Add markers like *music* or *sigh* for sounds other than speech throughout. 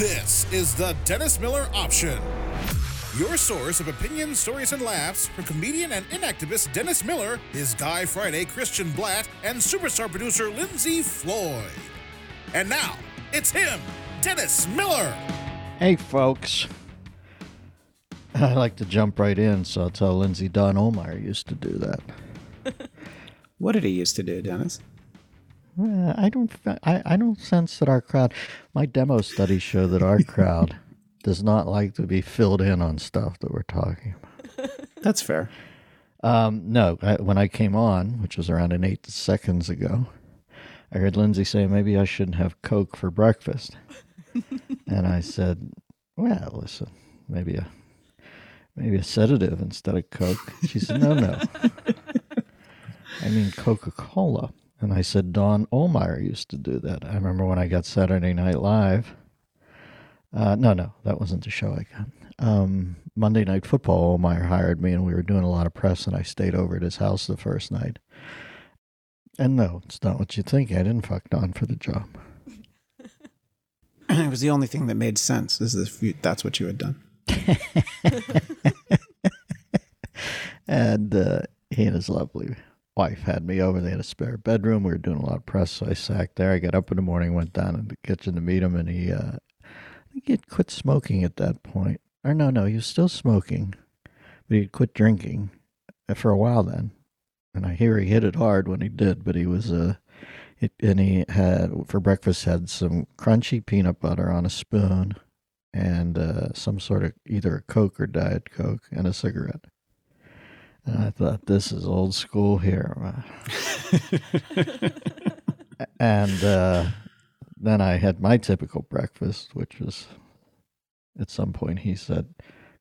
This is the Dennis Miller Option. Your source of opinions, stories, and laughs from comedian and inactivist Dennis Miller, his Guy Friday Christian Blatt, and superstar producer Lindsay Floyd. And now, it's him, Dennis Miller. Hey, folks. *laughs* I like to jump right in, so I'll tell Lindsay Don Ohlmeyer used to do that. *laughs* What did he used to do, Dennis? Uh, I don't. I, I don't sense that our crowd. My demo studies show that our *laughs* crowd does not like to be filled in on stuff that we're talking about. *laughs* That's fair. Um, no, I, when I came on, which was around an eight seconds ago, I heard Lindsay say maybe I shouldn't have Coke for breakfast, *laughs* and I said, "Well, listen, maybe a maybe a sedative instead of Coke." She said, "No, no, I mean Coca Cola." And I said, Don Ohlmeyer used to do that. I remember when I got Saturday Night Live. Uh, no, no, that wasn't the show I got. Um, Monday Night Football, Ohlmeyer hired me, and we were doing a lot of press, and I stayed over at his house the first night. And no, it's not what you think. I didn't fuck Don for the job. *laughs* it was the only thing that made sense. Is if you, that's what you had done. *laughs* and uh, he and his lovely wife had me over. They had a spare bedroom. We were doing a lot of press, so I sat there. I got up in the morning, went down in the kitchen to meet him, and he, uh, I think he had quit smoking at that point. Or no, no, he was still smoking, but he had quit drinking for a while then. And I hear he hit it hard when he did, but he was, uh, it, and he had, for breakfast, had some crunchy peanut butter on a spoon and uh, some sort of either a Coke or Diet Coke and a cigarette. And I thought, this is old school here. *laughs* and uh, then I had my typical breakfast, which was at some point he said,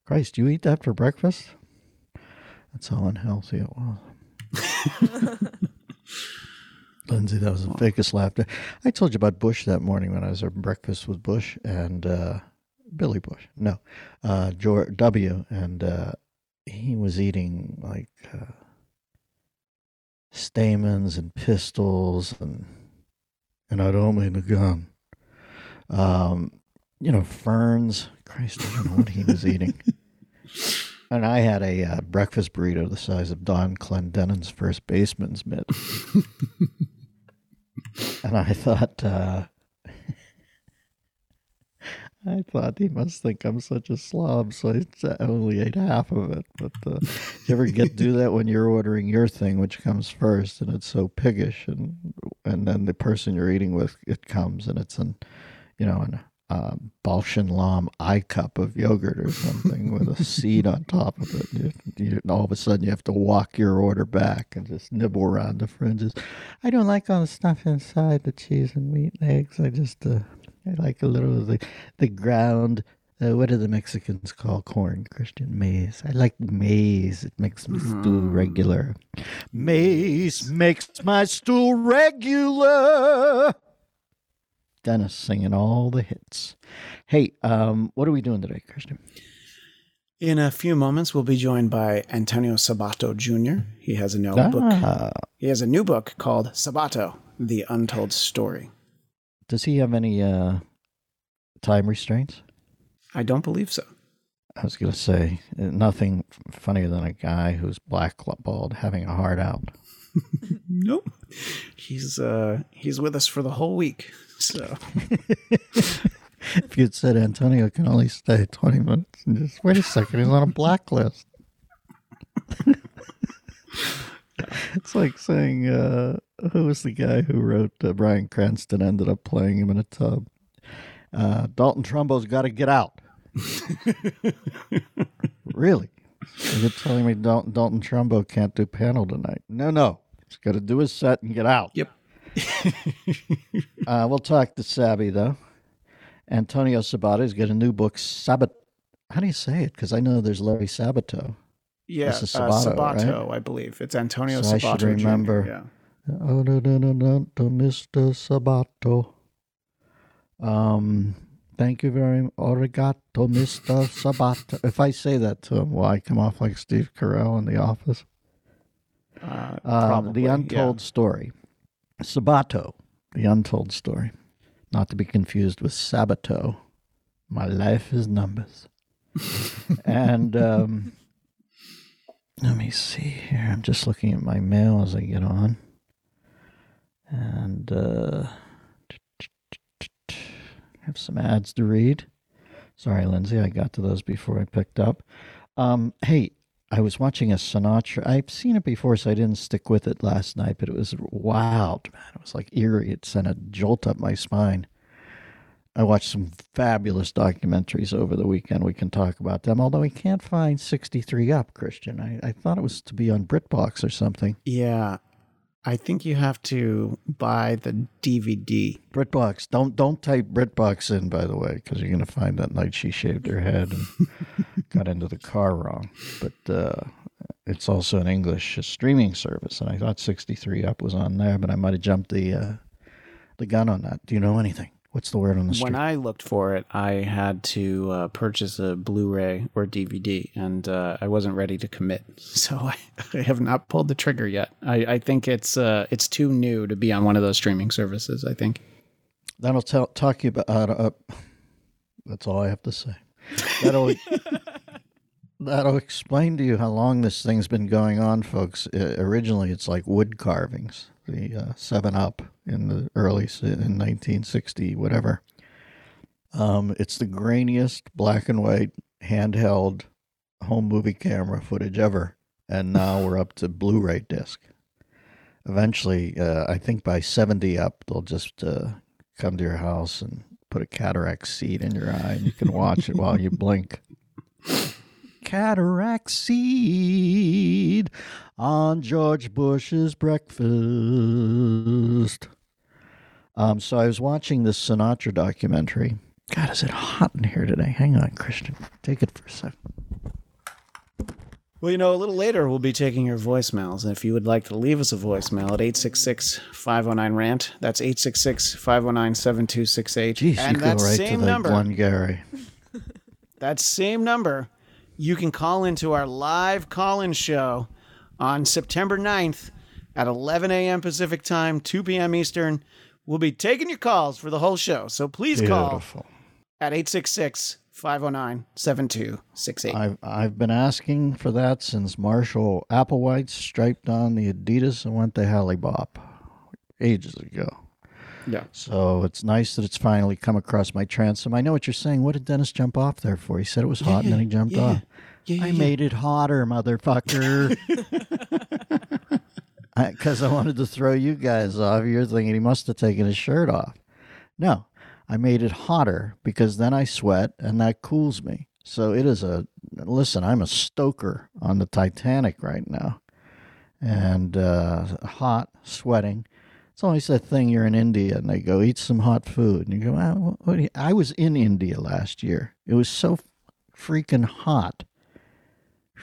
Christ, you eat that for breakfast? That's how unhealthy it was. *laughs* Lindsay, that was the fakest laughter. I told you about Bush that morning when I was at breakfast with Bush and uh, Billy Bush. No, uh, George W. And uh, he was eating like uh, stamens and pistols and and I don't mean the gun. Um, you know, ferns. Christ, I don't know what he was eating. *laughs* And I had a uh, breakfast burrito the size of Don Clendenon's first baseman's mitt. *laughs* and I thought, uh, I thought he must think I'm such a slob, so I only ate half of it. But uh, you ever get do that when you're ordering your thing, which comes first, and it's so piggish, and and then the person you're eating with it comes, and it's an, you know, an uh, Balshan Lam eye cup of yogurt or something with a seed on top of it. You, you, all of a sudden, you have to walk your order back and just nibble around the fringes. I don't like all the stuff inside the cheese and meat and eggs. I just uh, I like a little of the the ground. Uh, what do the Mexicans call corn? Christian maize. I like maize. It makes my mm. stew regular. Maize makes my stew regular. Dennis singing all the hits. Hey, um, what are we doing today, Christian? In a few moments, we'll be joined by Antonio Sabato Jr. He has a new ah. book. He has a new book called Sabato: The Untold Story. Does he have any uh, time restraints? I don't believe so. I was going to say nothing funnier than a guy who's blackballed having a heart out. *laughs* nope. He's uh he's with us for the whole week. So *laughs* if you'd said Antonio can only stay twenty minutes, just wait a second, he's on a blacklist. *laughs* it's like saying, uh, who was the guy who wrote uh, Bryan Cranston ended up playing him in a tub? Uh, Dalton Trumbo's got to get out. *laughs* really? You're telling me Dalton, Dalton Trumbo can't do panel tonight? No, no. He's got to do his set and get out. Yep. *laughs* uh, we'll talk to Sabby, though. Antonio Sabato's got a new book, Sabat. How do you say it? Because I know there's Larry Sabato. Yeah, Sabato, uh, Sabato right? I believe. It's Antonio so Sabato. I should remember. Jr. Yeah. Mr. Sabato. Um, thank you very much. Mr. Sabato. If I say that to him, will I come off like Steve Carell in The Office? Uh, probably, the Untold yeah. Story. Sabato, The Untold Story. Not to be confused with Sabato, My life is numbers. and um, let me see here. I'm just looking at my mail as I get on. And uh, have some ads to read. Sorry, Lindsay, I got to those before I picked up. Um, hey, I was watching a Sinatra. I've seen it before, so I didn't stick with it last night, but it was wild, man. It was like eerie. It sent a jolt up my spine. I watched some fabulous documentaries over the weekend. We can talk about them, although we can't find 63 Up, Christian. I, I thought it was to be on BritBox or something. Yeah. I think you have to buy the DVD. BritBox. Don't don't type BritBox in, by the way, because you're going to find that night she shaved her head and *laughs* got into the car wrong. But uh, it's also an English streaming service, and I thought 63 Up was on there, but I might have jumped the uh, the gun on that. Do you know anything? What's the word on the street? When I looked for it, I had to uh, purchase a Blu-ray or DVD, and uh, I wasn't ready to commit, *laughs* so I, I, have not pulled the trigger yet. I, I think it's uh, it's too new to be on one of those streaming services. I think that'll tell, talk you about. Uh, that's all I have to say. That'll *laughs* that'll explain to you how long this thing's been going on, folks. originally, it's like wood carvings the uh, Seven Up in the early in 1960, whatever. Um, it's the grainiest black and white handheld home movie camera footage ever, and now we're up to Blu-ray disc. Eventually, uh, I think by 70 up, they'll just uh, come to your house and put a cataract seed in your eye, and you can watch it while you blink cataract seed on George Bush's breakfast. Um, so I was watching this Sinatra documentary. God, is it hot in here today? Hang on, Christian. Take it for a second. Well, you know, a little later we'll be taking your voicemails. And if you would like to leave us a voicemail at 866 509 RANT, that's 866 509 7268. Jeez, and you go right to the number, Glengarry. *laughs* that same number you can call into our live call in show on September 9th at 11 a.m. Pacific Time, 2 p.m. Eastern. We'll be taking your calls for the whole show. So please Beautiful. call at 866 509 7268. I've, I've been asking for that since Marshall Applewhite striped on the Adidas and went to Hale-Bopp ages ago. Yeah. So it's nice that it's finally come across my transom. I know what you're saying. What did Dennis jump off there for? He said it was hot yeah, and then he *laughs* jumped yeah, off. Yeah, I made it hotter, motherfucker. Because *laughs* I, I wanted to throw you guys off. You're thinking he must have taken his shirt off. No, I made it hotter because then I sweat and that cools me. So it is a listen. I'm a stoker on the Titanic right now, and uh, hot, sweating. It's always that thing you're in India and they go, eat some hot food. And you go? I was in India last year. It was so freaking hot.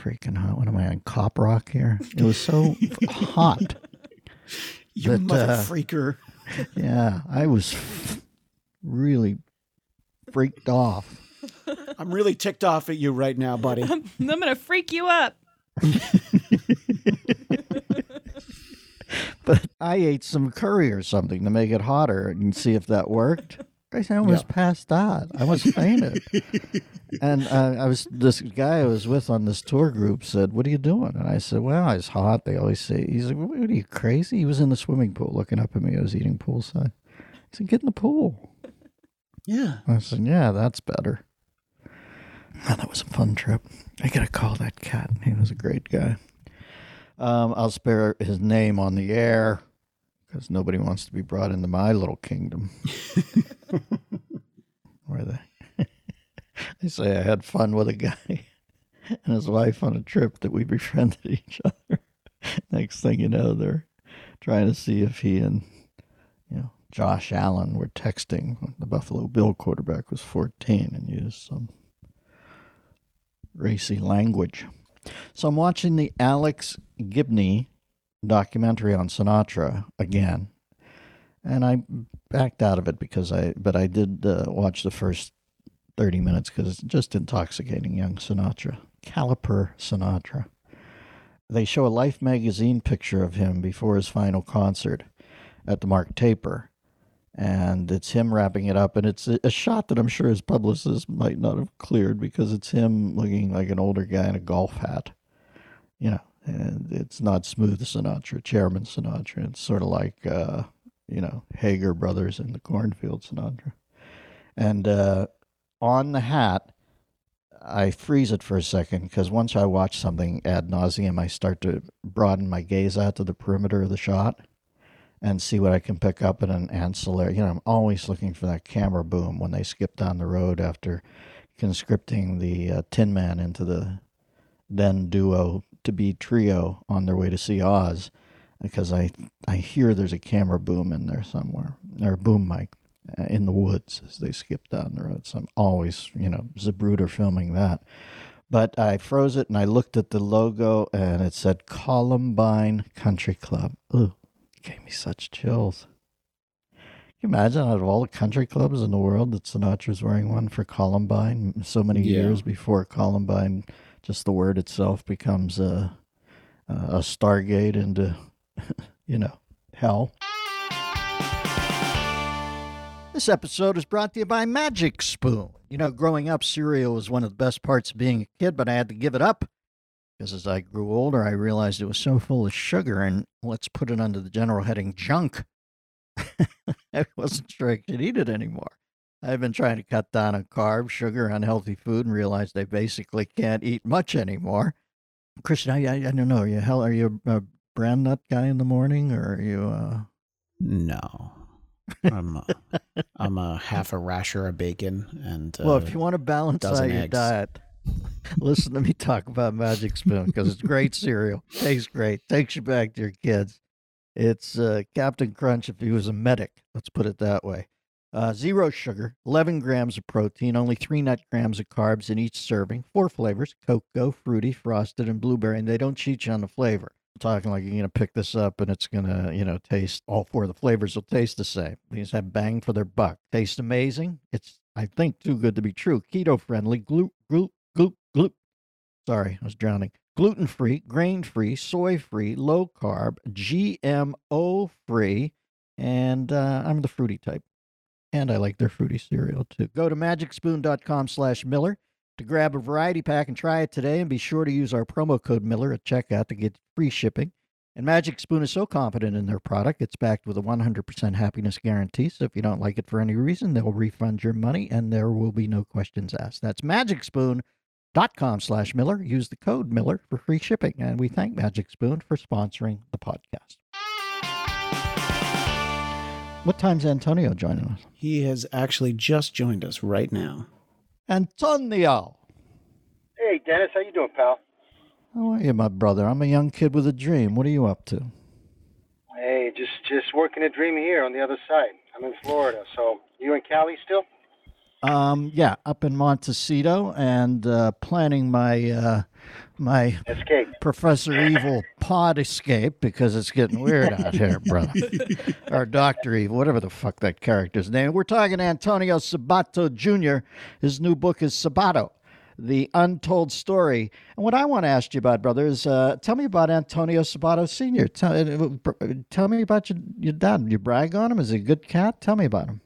Freaking hot. What am I on Cop Rock here? It was so *laughs* hot. You that, mother uh, freaker. yeah, I was f- really freaked off. I'm really ticked off at you right now, buddy. *laughs* I'm, I'm going to freak you up. *laughs* but I ate some curry or something to make it hotter and see if that worked. I almost yeah. passed out. I almost fainted. *laughs* and uh, I was this guy I was with on this tour group said, "What are you doing?" And I said, "Well, it's hot." They always say, "He's like, what are you crazy?" He was in the swimming pool looking up at me. I was eating poolside. He said, "Get in the pool." Yeah. I said, "Yeah, that's better." Man, that was a fun trip. I gotta call that cat. He was a great guy. Um, I'll spare his name on the air because nobody wants to be brought into my little kingdom. *laughs* Where *laughs* they, I say I had fun with a guy *laughs* and his wife on a trip that we befriended each other. Next thing you know, they're trying to see if he and you know Josh Allen were texting when the Buffalo Bill quarterback was 14 and used some racy language. So I'm watching the Alex Gibney documentary on Sinatra again, and I backed out of it because I, but I did uh, watch the first 30 minutes because it's just intoxicating young Sinatra. Caliper Sinatra. They show a Life magazine picture of him before his final concert at the Mark Taper. and it's him wrapping it up, and it's a shot that I'm sure his publicist might not have cleared because it's him looking like an older guy in a golf hat, you know, and it's not smooth Sinatra, Chairman Sinatra. It's sort of like, uh, you know, Hager brothers in the cornfield Sinatra, and uh, on the hat I freeze it for a second because once I watch something ad nauseum, I start to broaden my gaze out to the perimeter of the shot and see what I can pick up in an ancillary. You know, I'm always looking for that camera boom when they skip down the road after conscripting the uh, Tin Man into the then duo to be trio on their way to see Oz because I I hear there's a camera boom in there somewhere or a boom mic. Uh, in the woods as they skip down the road. So I'm always, you know, Zapruder filming that. But I froze it and I looked at the logo and it said Columbine Country Club. Ooh, it gave me such chills. Can you imagine out of all the country clubs in the world that Sinatra's wearing one for Columbine so many yeah. years before Columbine, just the word itself becomes a, a Stargate into, *laughs* you know, hell. This episode is brought to you by Magic Spoon. You know, growing up, cereal was one of the best parts of being a kid, but I had to give it up because as I grew older, I realized it was so full of sugar, and let's put it under the general heading junk. *laughs* I wasn't sure I could eat it anymore. I've been trying to cut down on carbs, sugar, unhealthy food, and realized I basically can't eat much anymore. Christian, I, I, I don't know. Are you hell? Are you a, bran nut guy in the morning, or are you? Uh... No, I'm a, I'm a half a rasher of bacon and well, if you want to balance out your eggs. diet, listen to me talk about Magic Spoon because it's great cereal, tastes great, takes you back to your kids. It's uh, Captain Crunch if he was a medic. Let's put it that way. Uh, zero sugar, 11 grams of protein, only three net grams of carbs in each serving. Four flavors: cocoa, fruity, frosted, and blueberry. And they don't cheat you on the flavor talking like you're going to pick this up and it's going to, you know, taste all four of the flavors will taste the same. These have bang for their buck. Taste amazing. It's, I think, too good to be true. Keto friendly, glute, glute, glute, glute. Sorry, I was drowning. Gluten free, grain free, soy free, low carb, GMO free, and uh, I'm the fruity type. And I like their fruity cereal too. Go to magicspoon.com slash Miller to grab a variety pack and try it today. And be sure to use our promo code Miller at checkout to get free shipping. And Magic Spoon is so confident in their product, it's backed with a 100% happiness guarantee. So if you don't like it for any reason, they'll refund your money and there will be no questions asked. That's magicspoon.com slash Miller. Use the code Miller for free shipping. And we thank Magic Spoon for sponsoring the podcast. What time's Antonio joining us? He has actually just joined us right now. Antonio. Hey, Dennis, how you doing, pal? How are you, my brother? I'm a young kid with a dream. What are you up to? Hey, just just working a dream here on the other side. I'm in Florida, so you in Cali still? Um, yeah, up in Montecito and uh, planning my uh, my escape. Professor Evil pod escape because it's getting weird out *laughs* here, brother. or Doctor Evil, whatever the fuck that character's name. We're talking Antonio Sabato Jr. His new book is Sabato. The Untold Story. And what I want to ask you about, brother, is uh, tell me about Antonio Sabato Sr. Tell, uh, tell me about your, your dad. You brag on him? Is he a good cat? Tell me about him.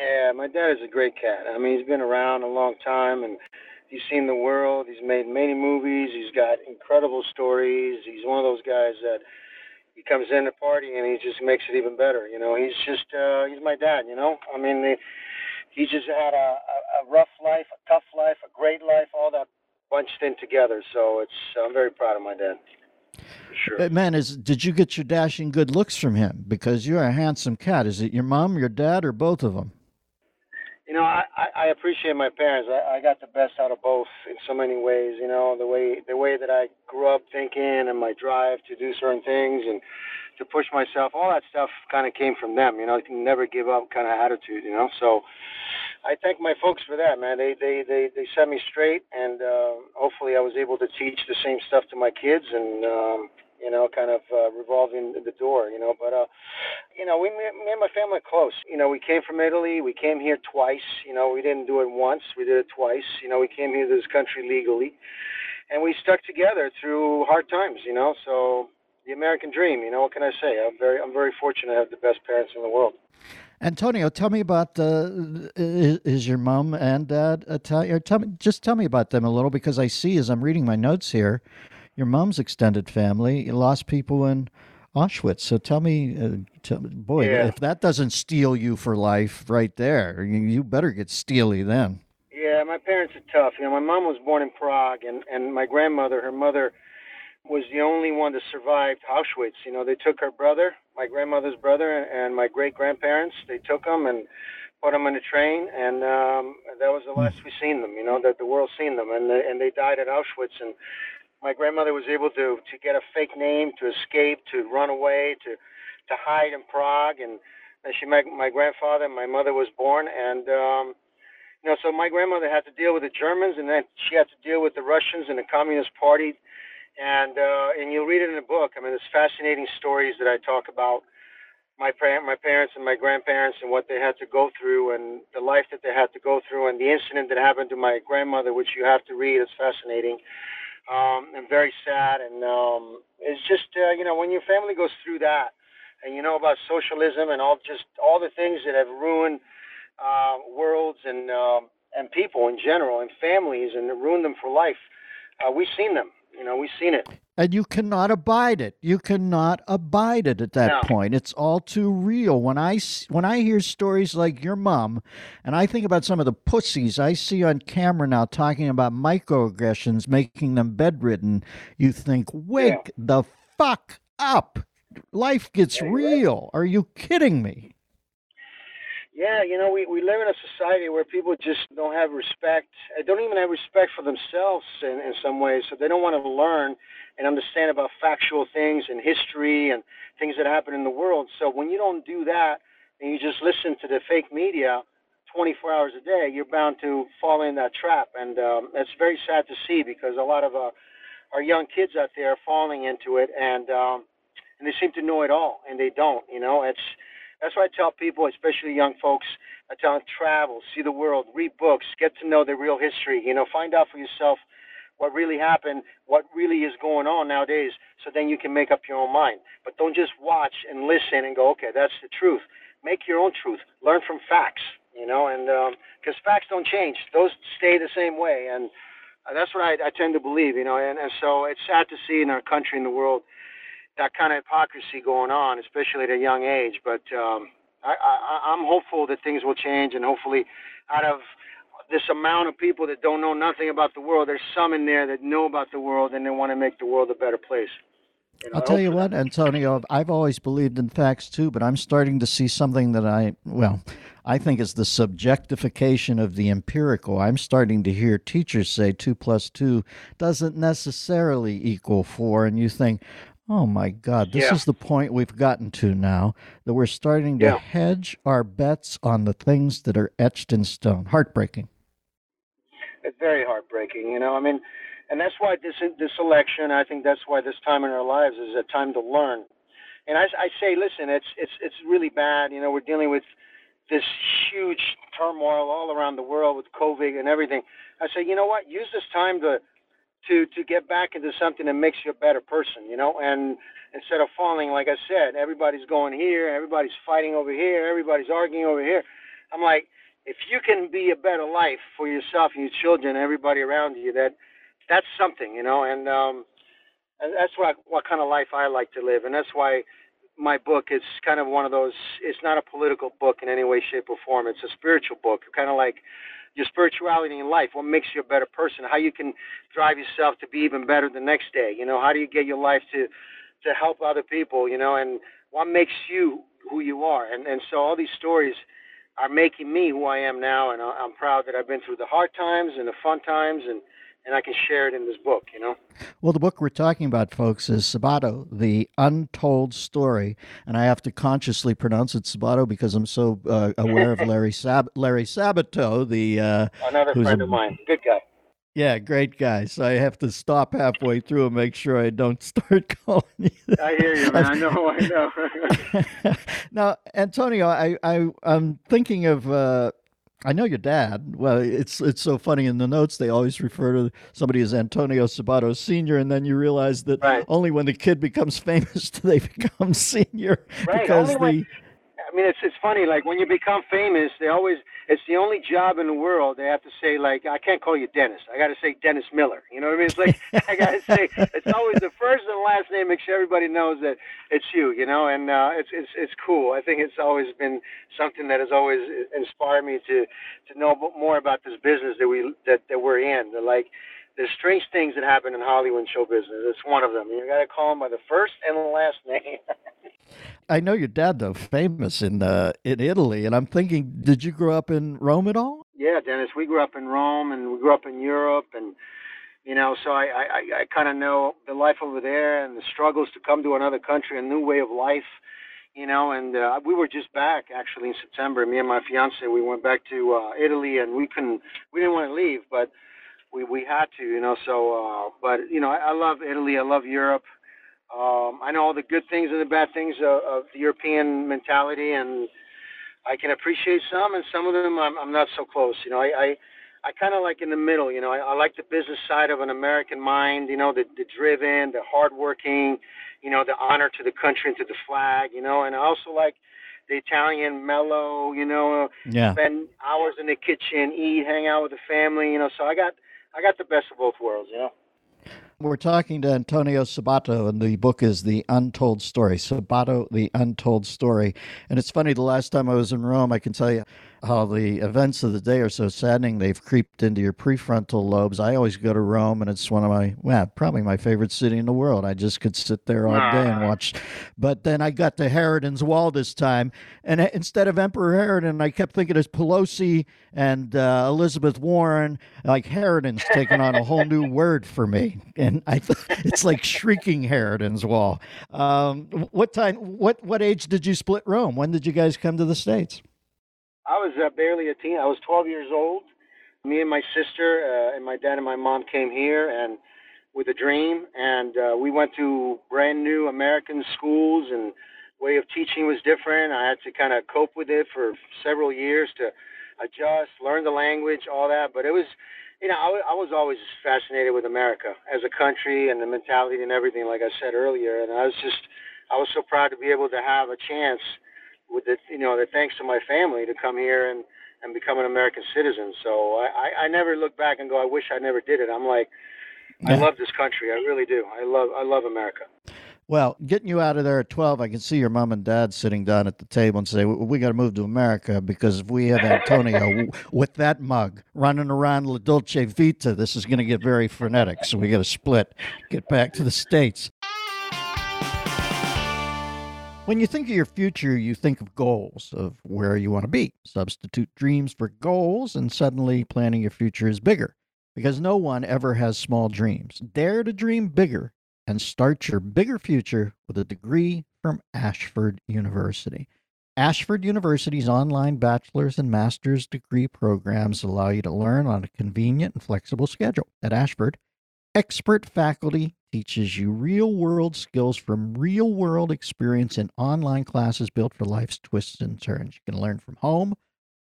Yeah, my dad is a great cat. I mean, he's been around a long time, and He's seen the world. He's made many movies. He's got incredible stories. He's one of those guys that he comes in a party and he just makes it even better. You know, he's just uh, he's my dad. You know, I mean, he just had a, a, a rough life, a tough life, a great life, all that bunched in together. So it's I'm very proud of my dad. Sure. Man, is did you get your dashing good looks from him? Because you're a handsome cat. Is it your mom, your dad, or both of them? You know, I, I appreciate my parents. I, I got the best out of both in so many ways. You know, the way the way that I grew up thinking and my drive to do certain things and to push myself, all that stuff kind of came from them. You know, never give up kind of attitude. You know, so I thank my folks for that, man. They they they they set me straight, and uh, hopefully I was able to teach the same stuff to my kids and. um you know, kind of uh, revolving the door, you know. But, uh, you know, we, me and my family are close. You know, we came from Italy. We came here twice. You know, we didn't do it once. We did it twice. You know, we came here to this country legally, and we stuck together through hard times. You know, so the American dream. You know, what can I say? I'm very, I'm very fortunate to have the best parents in the world. Antonio, tell me about the. Is, is your mom and dad Italian? Tell me, just tell me about them a little, because I see as I'm reading my notes here, your mom's extended family lost people in Auschwitz. So tell me, uh, tell, boy, Yeah. if that doesn't steal you for life, right there, you, you better get steely then. Yeah, my parents are tough. You know, my mom was born in Prague, and and my grandmother, her mother, was the only one that survived Auschwitz. You know, they took her brother, my grandmother's brother, and my great grandparents. They took them and put them in a train, and um, that was the last we seen them. You know, that the world seen them, and they, and they died at Auschwitz. And my grandmother was able to to get a fake name, to escape, to run away, to to hide in Prague, and, and she met my grandfather. and My mother was born, and um, you know, so my grandmother had to deal with the Germans, and then she had to deal with the Russians and the Communist Party. And uh, and you'll read it in the book. I mean, there's fascinating stories that I talk about my parent, my parents, and my grandparents, and what they had to go through, and the life that they had to go through, and the incident that happened to my grandmother, which you have to read. It's fascinating um, and very sad. And um, it's just uh, you know when your family goes through that, and you know about socialism and all just all the things that have ruined uh, worlds and um, and people in general and families and ruined them for life. Uh, we've seen them. You know, we've seen it. And you cannot abide it. You cannot abide it at that No. point. It's all too real. When I when I hear stories like your mom, and I think about some of the pussies I see on camera now talking about microaggressions making them bedridden, you think, wake the fuck up. Life gets Yeah, you're right. real. Are you kidding me? Yeah, you know, we, we live in a society where people just don't have respect. They don't even have respect for themselves in, in some ways. So they don't want to learn and understand about factual things and history and things that happen in the world. So when you don't do that and you just listen to the fake media 24 hours a day, you're bound to fall in that trap. And um, it's very sad to see because a lot of uh, our young kids out there are falling into it and um, and they seem to know it all and they don't. You know, it's that's why I tell people, especially young folks, I tell them travel, see the world, read books, get to know the real history. You know, find out for yourself what really happened, what really is going on nowadays, so then you can make up your own mind. But don't just watch and listen and go, okay, that's the truth. Make your own truth. Learn from facts. You know, and because facts don't change, those stay the same way, and uh, that's what I, I tend to believe. You know, and, and so it's sad to see in our country and the world that kind of hypocrisy going on, especially at a young age. But um, I, I, I'm hopeful that things will change, and hopefully, out of this amount of people that don't know nothing about the world, there's some in there that know about the world and they want to make the world a better place. Know, I'll I tell you what. Antonio, I've always believed in facts too, but I'm starting to see something that I, well, I think is the subjectification of the empirical. I'm starting to hear teachers say two plus two doesn't necessarily equal four, and you think, oh my God, this Yeah. is the point we've gotten to now that we're starting to Yeah. hedge our bets on the things that are etched in stone. Heartbreaking. it's very heartbreaking. You know, I mean, and that's why this this election. I think that's why this time in our lives is a time to learn. And I, I say, listen, it's it's it's really bad. You know, we're dealing with this huge turmoil all around the world with COVID and everything. I say, you know what? Use this time to to to get back into something that makes you a better person. You know, and instead of falling, like I said, everybody's going here, everybody's fighting over here, everybody's arguing over here. I'm like, if you can be a better life for yourself and your children and everybody around you, that that's something, you know, and um, and that's what what kind of life I like to live, and that's why my book is kind of one of those. It's not a political book in any way, shape, or form. It's a spiritual book, kind of like your spirituality in life. What makes you a better person? How you can drive yourself to be even better the next day. You know, how do you get your life to to help other people? You know, and what makes you who you are? And and so all these stories are making me who I am now, and I'm proud that I've been through the hard times and the fun times, and and I can share it in this book. You know. Well, the book we're talking about, folks, is Sabato, The Untold Story. And I have to consciously pronounce it Sabato because I'm so uh, aware of *laughs* Larry Sab- Larry Sabato, the. Uh, Another friend a- of mine, good guy. yeah, great guy. So I have to stop halfway through and make sure I don't *laughs* start calling you. I hear you, man. I know, I know. *laughs* now, Antonio, I, I I'm thinking of uh, I know your dad. Well, it's it's so funny in the notes they always refer to somebody as Antonio Sabato Senior, and then you realize that Right. only when the kid becomes *laughs* famous do they become senior Right, because only when- the I mean, it's it's funny. Like when you become famous, they always it's the only job in the world they have to say like I can't call you Dennis. I got to say Dennis Miller. You know what I mean? It's like *laughs* I got to say it's always the first and last name makes sure everybody knows that it's you. You know, and uh, it's it's it's cool. I think it's always been something that has always inspired me to to know more about this business that we that that we're in. Like there's strange things that happen in Hollywood show business. It's one of them. You got to call them by the first and the last name. *laughs* I know your dad though, famous in uh, in Italy, and I'm thinking, did you grow up in Rome at all? Yeah, Dennis, we grew up in Rome, and we grew up in Europe, and you know, so I I, I kind of know the life over there and the struggles to come to another country, a new way of life, you know. And uh, we were just back actually in September. Me and my fiance, we went back to uh, Italy, and we couldn't, we didn't want to leave, but we we had to, you know. So, uh, but you know, I, I love Italy. I love Europe. Um, I know all the good things and the bad things of, of the European mentality, and I can appreciate some, and some of them I'm, I'm not so close. You know, I I, I kind of like in the middle. You know, I, I like the business side of an American mind. You know, the the driven, the hardworking. You know, the honor to the country and to the flag. You know, and I also like the Italian mellow. You know, yeah. spend hours in the kitchen, eat, hang out with the family. You know, so I got I got the best of both worlds. You know. We're talking to Antonio Sabato, and the book is The Untold Story. Sabato, The Untold Story. And it's funny, the last time I was in Rome, I can tell you, how the events of the day are so saddening. They've creeped into your prefrontal lobes. I always go to Rome, and it's one of my, well, probably my favorite city in the world. I just could sit there all day and watch. But then I got to Harridan's Wall this time, and instead of Emperor Harridan, I kept thinking it's Pelosi and uh, Elizabeth Warren. Like Harridan's taken on a whole new word for me, and I, it's like shrieking Harridan's Wall. Um, what time? What what age did you split Rome? When did you guys come to the states? I was uh, barely a teen. I was 12 years old. Me and my sister uh, and my dad and my mom came here and with a dream, and uh, we went to brand new American schools, and way of teaching was different. I had to kind of cope with it for several years to adjust, learn the language, all that. But it was, you know, I, I was always fascinated with America as a country and the mentality and everything, like I said earlier. And I was just, I was so proud to be able to have a chance with the you know the thanks to my family to come here and and become an American citizen. So I, I, I never look back and go, I wish I never did it. I'm like, yeah. I love this country. I really do. I love I love America. Well, getting you out of there at 12, I can see your mom and dad sitting down at the table and say, We got to move to America because if we have Antonio with that mug running around La Dolce Vita, this is going to get very frenetic. So we got to split, get back to the States. When you think of your future, you think of goals, of where you want to be. Substitute dreams for goals, and suddenly planning your future is bigger because no one ever has small dreams. Dare to dream bigger and start your bigger future with a degree from Ashford University. Ashford University's online bachelor's and master's degree programs allow you to learn on a convenient and flexible schedule. At Ashford, expert faculty teaches you real world skills from real world experience in online classes built for life's twists and turns. You can learn from home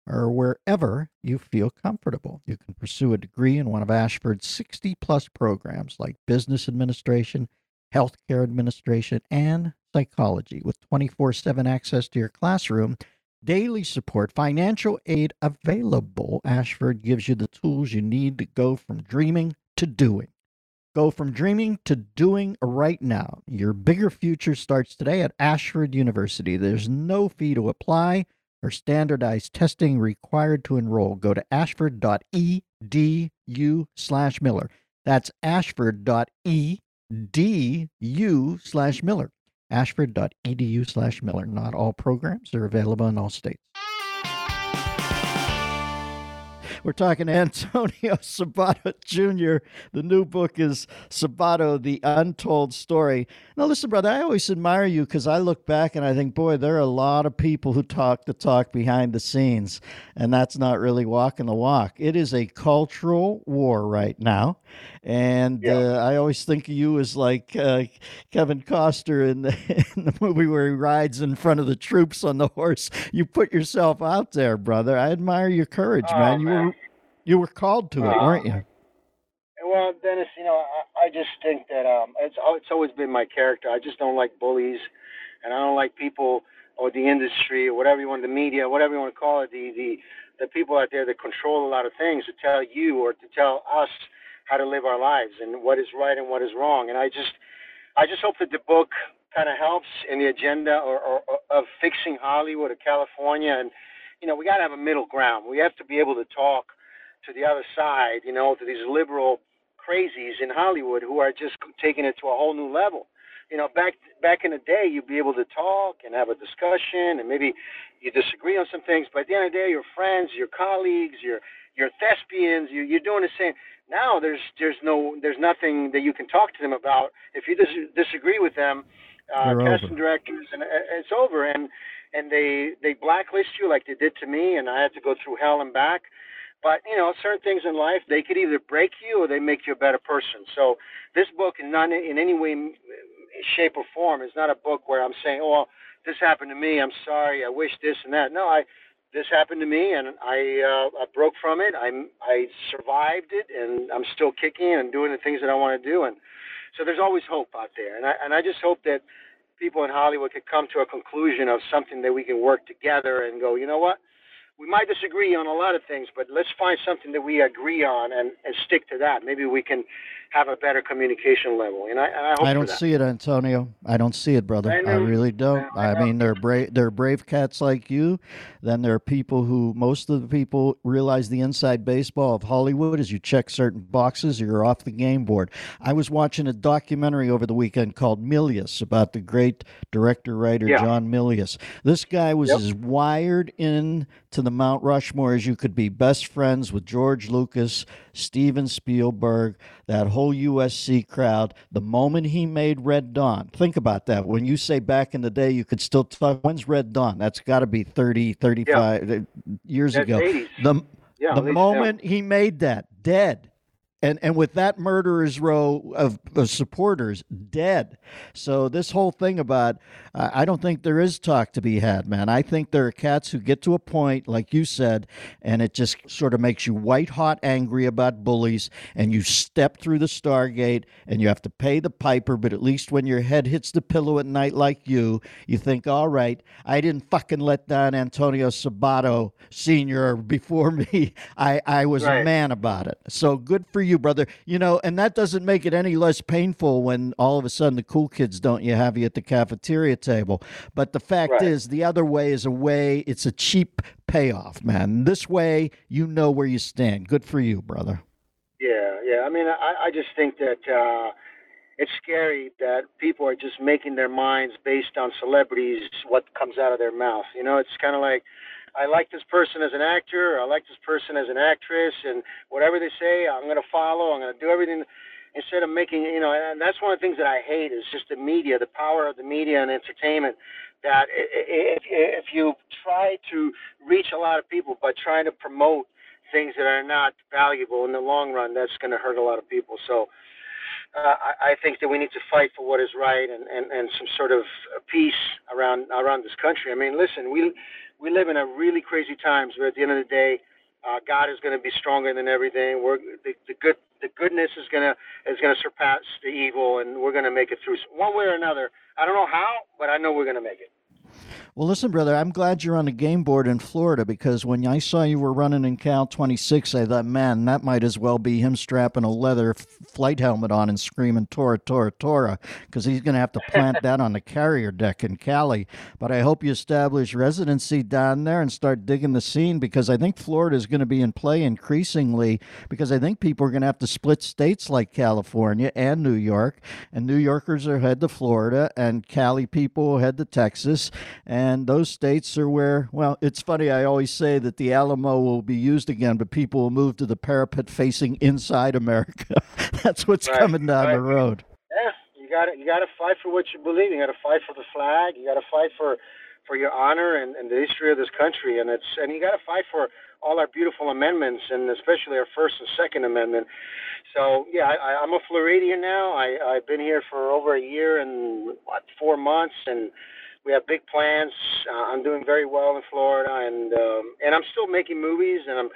or wherever you feel comfortable. You can pursue a degree in one of Ashford's 60 plus programs like business administration, healthcare administration, and psychology with 24 7 access to your classroom. Daily support, financial aid available. Ashford gives you the tools you need to go from dreaming to doing. Go from dreaming to doing right now. Your bigger future starts today at Ashford University. There's no fee to apply or standardized testing required to enroll. Go to ashford.edu slash Miller. That's ashford.edu slash Miller. ashford.edu slash Miller. Not all programs are available in all states. We're talking *laughs* Antonio Sabato Jr. The new book is Sabato, The Untold Story. Now, listen, brother, I always admire you because I look back and I think, boy, there are a lot of people who talk the talk behind the scenes, and that's not really walking the walk. It is a cultural war right now. And yeah. uh, I always think of you as like uh, Kevin Costner in the, *laughs* in the movie where he rides in front of the troops on the horse. You put yourself out there, brother. I admire your courage, oh, man. You were you were called to it, uh, weren't you? Well, Dennis, you know, I, I just think that um, it's it's always been my character. I just don't like bullies, and I don't like people or the industry or whatever you want, the media, whatever you want to call it, the the the people out there that control a lot of things to tell you or to tell us how to live our lives and what is right and what is wrong. And I just I just hope that the book kind of helps in the agenda or, or, or of fixing Hollywood or California. And you know, we got to have a middle ground. We have to be able to talk to the other side. You know, to these liberal crazies in Hollywood who are just taking it to a whole new level. You know, back back in the day, you'd be able to talk and have a discussion, and maybe you disagree on some things, but at the end of the day, your friends, your colleagues, your your thespians, you, you're doing the same. Now there's there's no there's nothing that you can talk to them about. If you dis- disagree with them, uh, casting directors, and uh, it's over. And and they they blacklist you like they did to me, and I had to go through hell and back. But you know, certain things in life they could either break you or they make you a better person. So this book in not in any way, shape, or form is not a book where I'm saying, oh, this happened to me. I'm sorry. I wish this and that. No, I this happened to me, and I uh, I broke from it. I I survived it, and I'm still kicking and doing the things that I want to do. And so there's always hope out there, and I and I just hope that people in Hollywood could come to a conclusion of something that we can work together and go, you know what? We might disagree on a lot of things, but let's find something that we agree on and, and stick to that. Maybe we can have a better communication level. And I, and I, I don't see it, Antonio. I don't see it, brother. I, I really don't. I, I mean, they're brave. They're brave cats like you. Then there are people who, most of the people realize the inside baseball of Hollywood is you check certain boxes, or you're off the game board. I was watching a documentary over the weekend called Milius about the great director writer yeah. John Milius. This guy was yep. as wired in to the Mount Rushmore as you could be. Best friends with George Lucas, Steven Spielberg, that whole USC crowd. The moment he made Red Dawn, think about that. When you say back in the day, you could still talk. When's Red Dawn? That's got to be 30, 35 yeah. Uh, years That's ago. 80s. The, yeah, the moment he made that, dead and and with that murderer's row of, of, supporters dead. So this whole thing about uh, i don't think there is talk to be had man. I think there are cats who get to a point like you said and it just sort of makes you white hot angry about bullies and you step through the stargate and you have to pay the piper but at least when your head hits the pillow at night like you you think all right i didn't fucking let down antonio sabato senior before *laughs* me. I i was right. a man about it. So good for you, brother. You know, and that doesn't make it any less painful when all of a sudden the cool kids don't you have you at the cafeteria table. But the fact right. is, the other way is a way. It's a cheap payoff, man. This way, you know where you stand. Good for you, brother. Yeah, yeah. I mean, I, I just think that. Uh, it's scary that people are just making their minds based on celebrities, what comes out of their mouth. You know, it's kind of like I like this person as an actor, I like this person as an actress, and whatever they say, I'm going to follow. I'm going to do everything instead of making, you know, and that's one of the things that I hate is just the media, the power of the media and entertainment. That if if you try to reach a lot of people by trying to promote things that are not valuable in the long run, that's going to hurt a lot of people. So. Uh, I, I think that we need to fight for what is right and, and, and some sort of peace around around this country. I mean, listen, we we live in a really crazy times where at the end of the day, uh, God is going to be stronger than everything. We're the, the good the goodness is gonna is gonna surpass the evil, and we're gonna make it through one way or another. I don't know how, but I know we're gonna make it. Well, listen, brother, I'm glad you're on the game board in Florida because when I saw you were running in Cal 26, I thought, man, that might as well be him strapping a leather flight helmet on and screaming Tora, Tora, Tora, because he's going to have to plant that on the carrier deck in Cali. But I hope you establish residency down there and start digging the scene because I think Florida is going to be in play increasingly because I think people are going to have to split states like California and New York, and New Yorkers are head to Florida, and Cali people head to Texas. And those states are where, well, it's funny. I always say that the Alamo will be used again, but people will move to the parapet facing inside America. *laughs* That's what's right, coming down right. the road. Yeah, you got to you got to fight for what you believe. You got to fight for the flag. You got to fight for for your honor and, and the history of this country. And it's and you got to fight for all our beautiful amendments, and especially our First and Second Amendment. So yeah, I, I'm a Floridian now. I, I've been here for over a year and what four months, and we have big plans. Uh, I'm doing very well in Florida, and um, and I'm still making movies, and I'm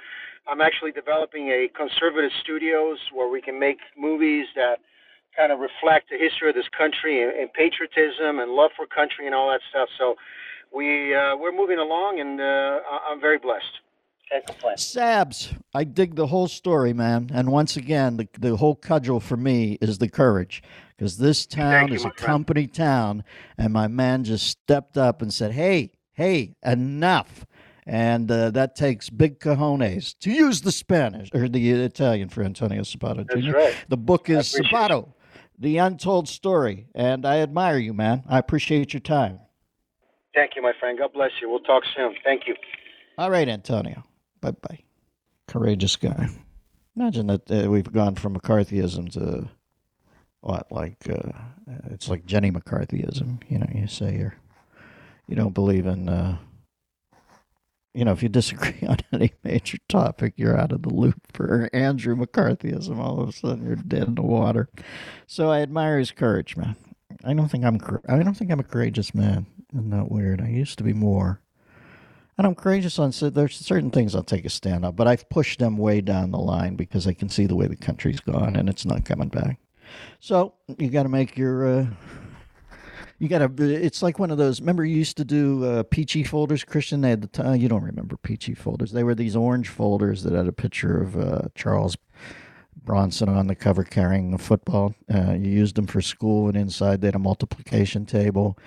I'm actually developing a conservative studios where we can make movies that kind of reflect the history of this country and, and patriotism and love for country and all that stuff. So we uh, we're moving along, and uh, I'm very blessed. Sabs, I dig the whole story, man. And once again, the, the whole cudgel for me is the courage. Because this town you, is a friend. company town, and my man just stepped up and said, hey, hey, enough. And uh, that takes big cojones to use the Spanish or the Italian for Antonio Sabato That's Jr. right. The book is Sabato, The Untold Story. And I admire you, man. I appreciate your time. Thank you, my friend. God bless you. We'll talk soon. Thank you. All right, Antonio. Bye bye. Courageous guy. Imagine that uh, we've gone from McCarthyism to what, like uh, it's like Jenny McCarthyism. You know, you say you're you don't believe in. Uh, you know, if you disagree *laughs* on any major topic, you're out of the loop for Andrew McCarthyism. All of a sudden, you're dead in the water. So I admire his courage, man. I don't think I'm. I don't think I'm a courageous man. Isn't that weird? I used to be more. And I'm courageous on so there's certain things I'll take a stand on, but I've pushed them way down the line because I can see the way the country's gone and it's not coming back. So you got to make your. Uh, you got to. It's like one of those. Remember, you used to do uh, Pee-Chee folders, Christian. They had the time. You don't remember Pee-Chee folders. They were these orange folders that had a picture of uh, Charles Bronson on the cover carrying a football. Uh, you used them for school, and inside they had a multiplication table.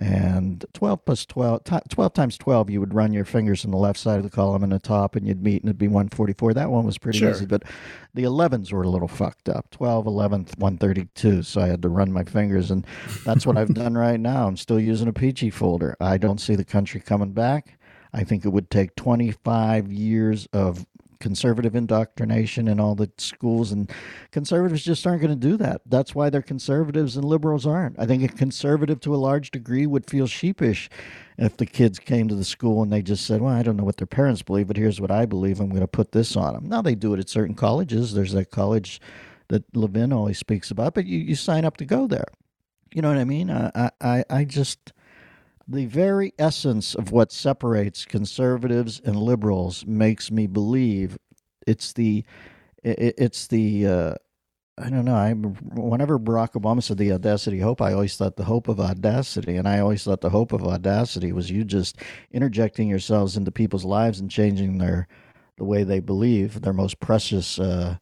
And 12 plus 12, 12 times 12, you would run your fingers in the left side of the column and the top, and you'd meet, and it'd be 144. That one was pretty Sure. easy, but the 11s were a little fucked up 12, 11th, 132. So I had to run my fingers, and that's what I've done right now. I'm still using a Pee-Chee folder. I don't see the country coming back. I think it would take 25 years of conservative indoctrination in all the schools and conservatives just aren't going to do that. That's why they're conservatives and liberals aren't. I think a conservative to a large degree would feel sheepish if the kids came to the school and they just said well i don't know what their parents believe but here's what i believe i'm going to put this on them now they do it at certain colleges. There's that college that levin always speaks about but you, you sign up to go there. You know what i mean? I i, I just the very essence of what separates conservatives and liberals makes me believe it's the it's the uh, I don't know. I whenever Barack Obama said the audacity hope, I always thought the hope of audacity, and I always thought the hope of audacity was you just interjecting yourselves into people's lives and changing their the way they believe, their most precious uh,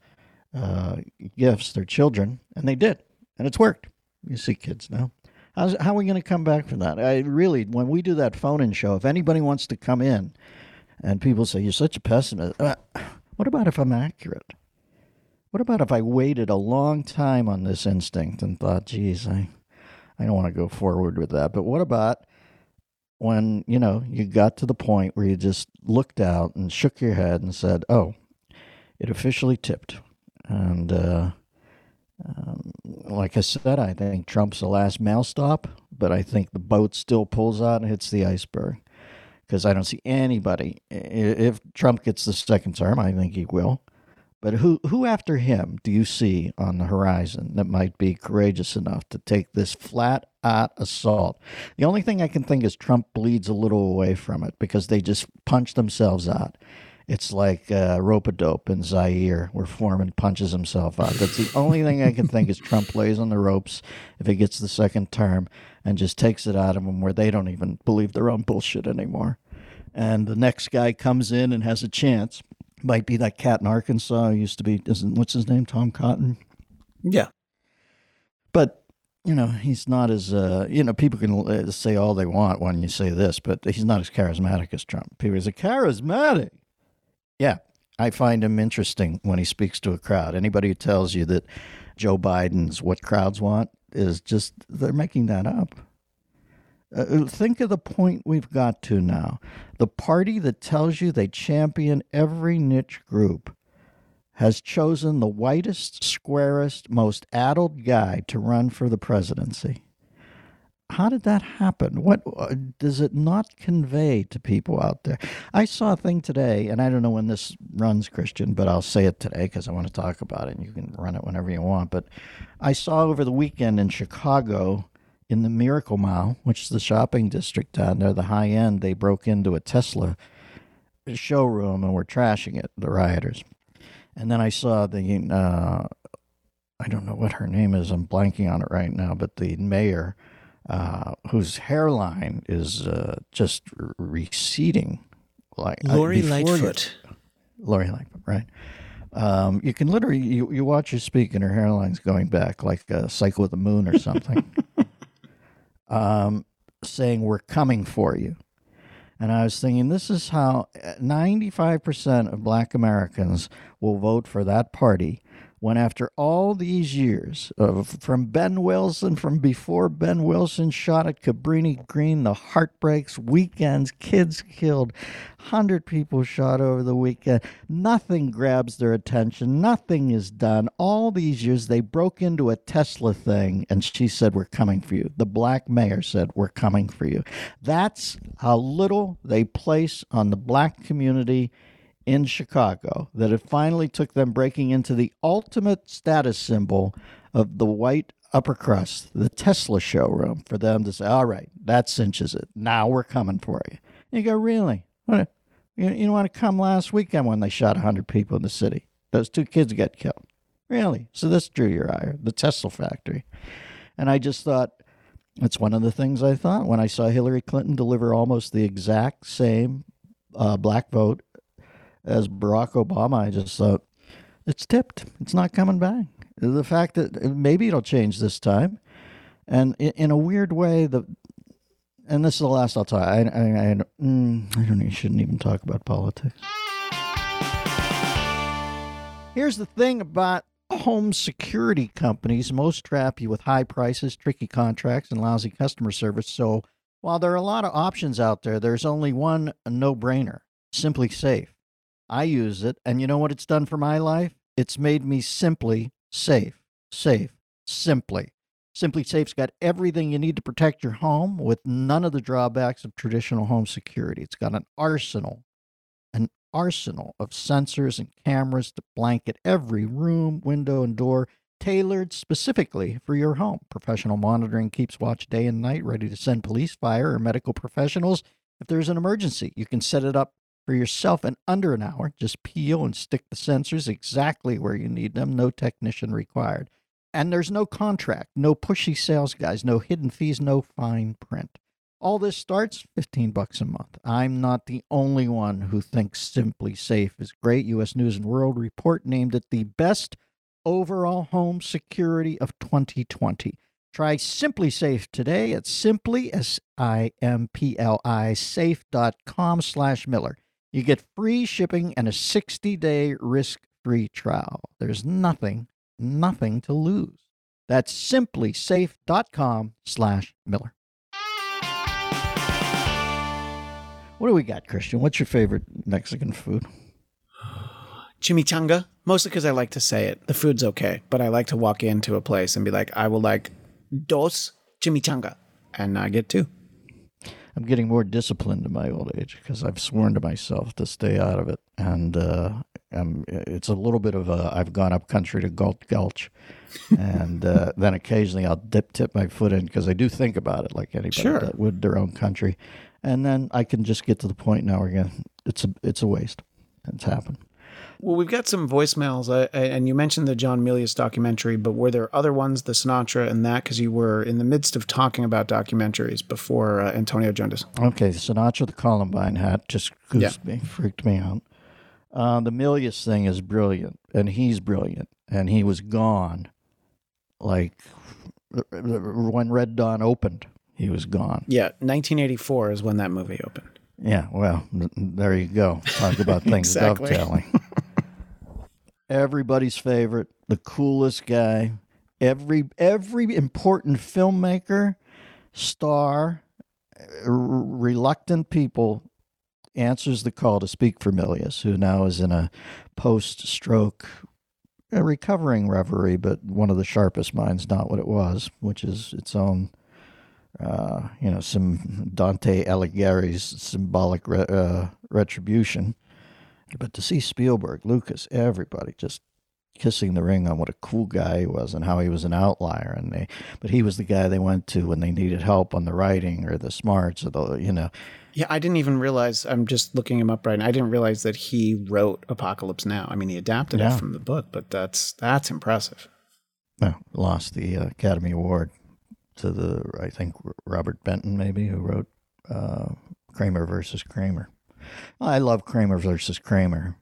uh, gifts, their children, and they did, and it's worked. You see kids now. How's, how are we going to come back from that? I really, when we do that phone-in show, if anybody wants to come in, and people say you're such a pessimist, uh, what about if I'm accurate? What about if I waited a long time on this instinct and thought, geez, I, I don't want to go forward with that. But what about when, you know, you got to the point where you just looked out and shook your head and said, oh, it officially tipped. And uh, um, like I said, I think Trump's the last mail stop, but I think the boat still pulls out and hits the iceberg because I don't see anybody. If Trump gets the second term, I think he will. But who who after him do you see on the horizon that might be courageous enough to take this flat out assault? The only thing I can think is Trump bleeds a little away from it because they just punch themselves out. It's like uh, rope a dope in Zaire, where Foreman punches himself out. That's the only thing I can think is Trump *laughs* plays on the ropes if he gets the second term and just takes it out of them where they don't even believe their own bullshit anymore. And the next guy comes in and has a chance. Might be that cat in Arkansas who used to be, isn't, what's his name? Tom Cotton? Yeah. But you know, he's not as uh, you know. People can uh, say all they want when you say this, but he's not as charismatic as Trump. People say charismatic. Yeah, I find him interesting when he speaks to a crowd. Anybody who tells you that Joe Biden's what crowds want is just they're making that up. Uh, think of the point we've got to now. The party that tells you they champion every niche group has chosen the whitest, squarest, most addled guy to run for the presidency. How did that happen? What uh, does it not convey to people out there? I saw a thing today, and I don't know when this runs, Christian, but I'll say it today because I want to talk about it, and you can run it whenever you want. But I saw over the weekend in Chicago, in the Miracle Mile, which is the shopping district down there, the high end, they broke into a Tesla showroom and were trashing it, the rioters. And then I saw the, uh, I don't know what her name is, I'm blanking on it right now, but the mayor uh, whose hairline is uh, just receding. Like uh, Lori before you- Lightfoot. Lori Lightfoot, right? Um, you can literally you, you watch her speak and her hairline's going back like a cycle of the moon or something. *laughs* um, saying we're coming for you. And I was thinking, this is how 95% of black Americans will vote for that party when, after all these years of from Ben Wilson, from before Ben Wilson shot at Cabrini Green, the heartbreaks, weekends, kids killed, 100 people shot over the weekend, nothing grabs their attention, nothing is done. All these years, they broke into a Tesla thing, and she said, We're coming for you. The black mayor said, We're coming for you. That's how little they place on the black community in Chicago that it finally took them breaking into the ultimate status symbol of the white upper crust, the Tesla showroom, for them to say, all right, that cinches it. Now we're coming for you. You go, really? You, you want to come last weekend when they shot 100 people in the city? Those two kids got killed. Really? So this drew your ire, the Tesla factory. And I just thought, it's one of the things I thought when I saw Hillary Clinton deliver almost the exact same uh, black vote as Barack Obama. I just thought it's tipped. It's not coming back. The fact that maybe it'll change this time, and in, a weird way, the and this is the last I'll talk. I I, I, mm, I don't. You shouldn't even talk about politics. Here's the thing about home security companies most trap you with high prices, tricky contracts, and lousy customer service. So while there are a lot of options out there, there's only one no brainer SimpliSafe. I use it, and you know what it's done for my life? It's made me simply safe. Safe. Simply. SimpliSafe's got everything you need to protect your home with none of the drawbacks of traditional home security. It's got an arsenal, an arsenal of sensors and cameras to blanket every room, window, and door, tailored specifically for your home. Professional monitoring keeps watch day and night, ready to send police, fire, or medical professionals if there's an emergency. You can set it up for yourself in under an hour. Just peel and stick the sensors exactly where you need them, no technician required. And there's no contract, no pushy sales guys, no hidden fees, no fine print. All this starts 15 bucks a month. I'm not the only one who thinks SimpliSafe is great. US News and World Report named it the best overall home security of 2020. Try SimpliSafe today at simply s i m p l i safe.com slash Miller. You get free shipping and a 60-day risk-free trial. There's nothing, nothing to lose. That's simplisafe.com slash Miller. What do we got, Christian? What's your favorite Mexican food? *sighs* Chimichanga, mostly because I like to say it. The food's okay, but I like to walk into a place and be like, I will like dos chimichanga, and I get two. I'm getting more disciplined in my old age because I've sworn to myself to stay out of it, and uh, I'm, it's a little bit of a I've gone up country to Galt's Gulch, and uh, *laughs* then occasionally I'll dip tip my foot in because I do think about it like anybody Sure. that would their own country, and then I can just get to the point now again it's a it's a waste. It's happened. Well, we've got some voicemails, uh, and you mentioned the John Milius documentary, but were there other ones, the Sinatra and that? Because you were in the midst of talking about documentaries before uh, Antonio joined us. Okay, Sinatra the Columbine hat just goosed me, freaked me out. Uh, the Milius thing is brilliant, and he's brilliant, and he was gone. Like when Red Dawn opened, he was gone. Yeah, 1984 is when that movie opened. Yeah, well, there you go. Talk about things *laughs* Exactly. dovetailing. Everybody's favorite, the coolest guy. Every every important filmmaker, star, reluctant people answers the call to speak for Milius, who now is in a post-stroke, a recovering reverie, but one of the sharpest minds, not what it was, which is its own uh, you know, some Dante Alighieri's symbolic re- uh, retribution. But to see Spielberg, Lucas, everybody just kissing the ring on what a cool guy he was and how he was an outlier, and they, but he was the guy they went to when they needed help on the writing or the smarts or the, you know, Yeah, I didn't even realize. I'm just looking him up right now. I didn't realize that he wrote Apocalypse Now. I mean, he adapted Yeah. it from the book, but that's that's impressive. well, lost the uh, Academy Award to the I think Robert Benton maybe who wrote uh, Kramer versus Kramer. I love Kramer versus Kramer,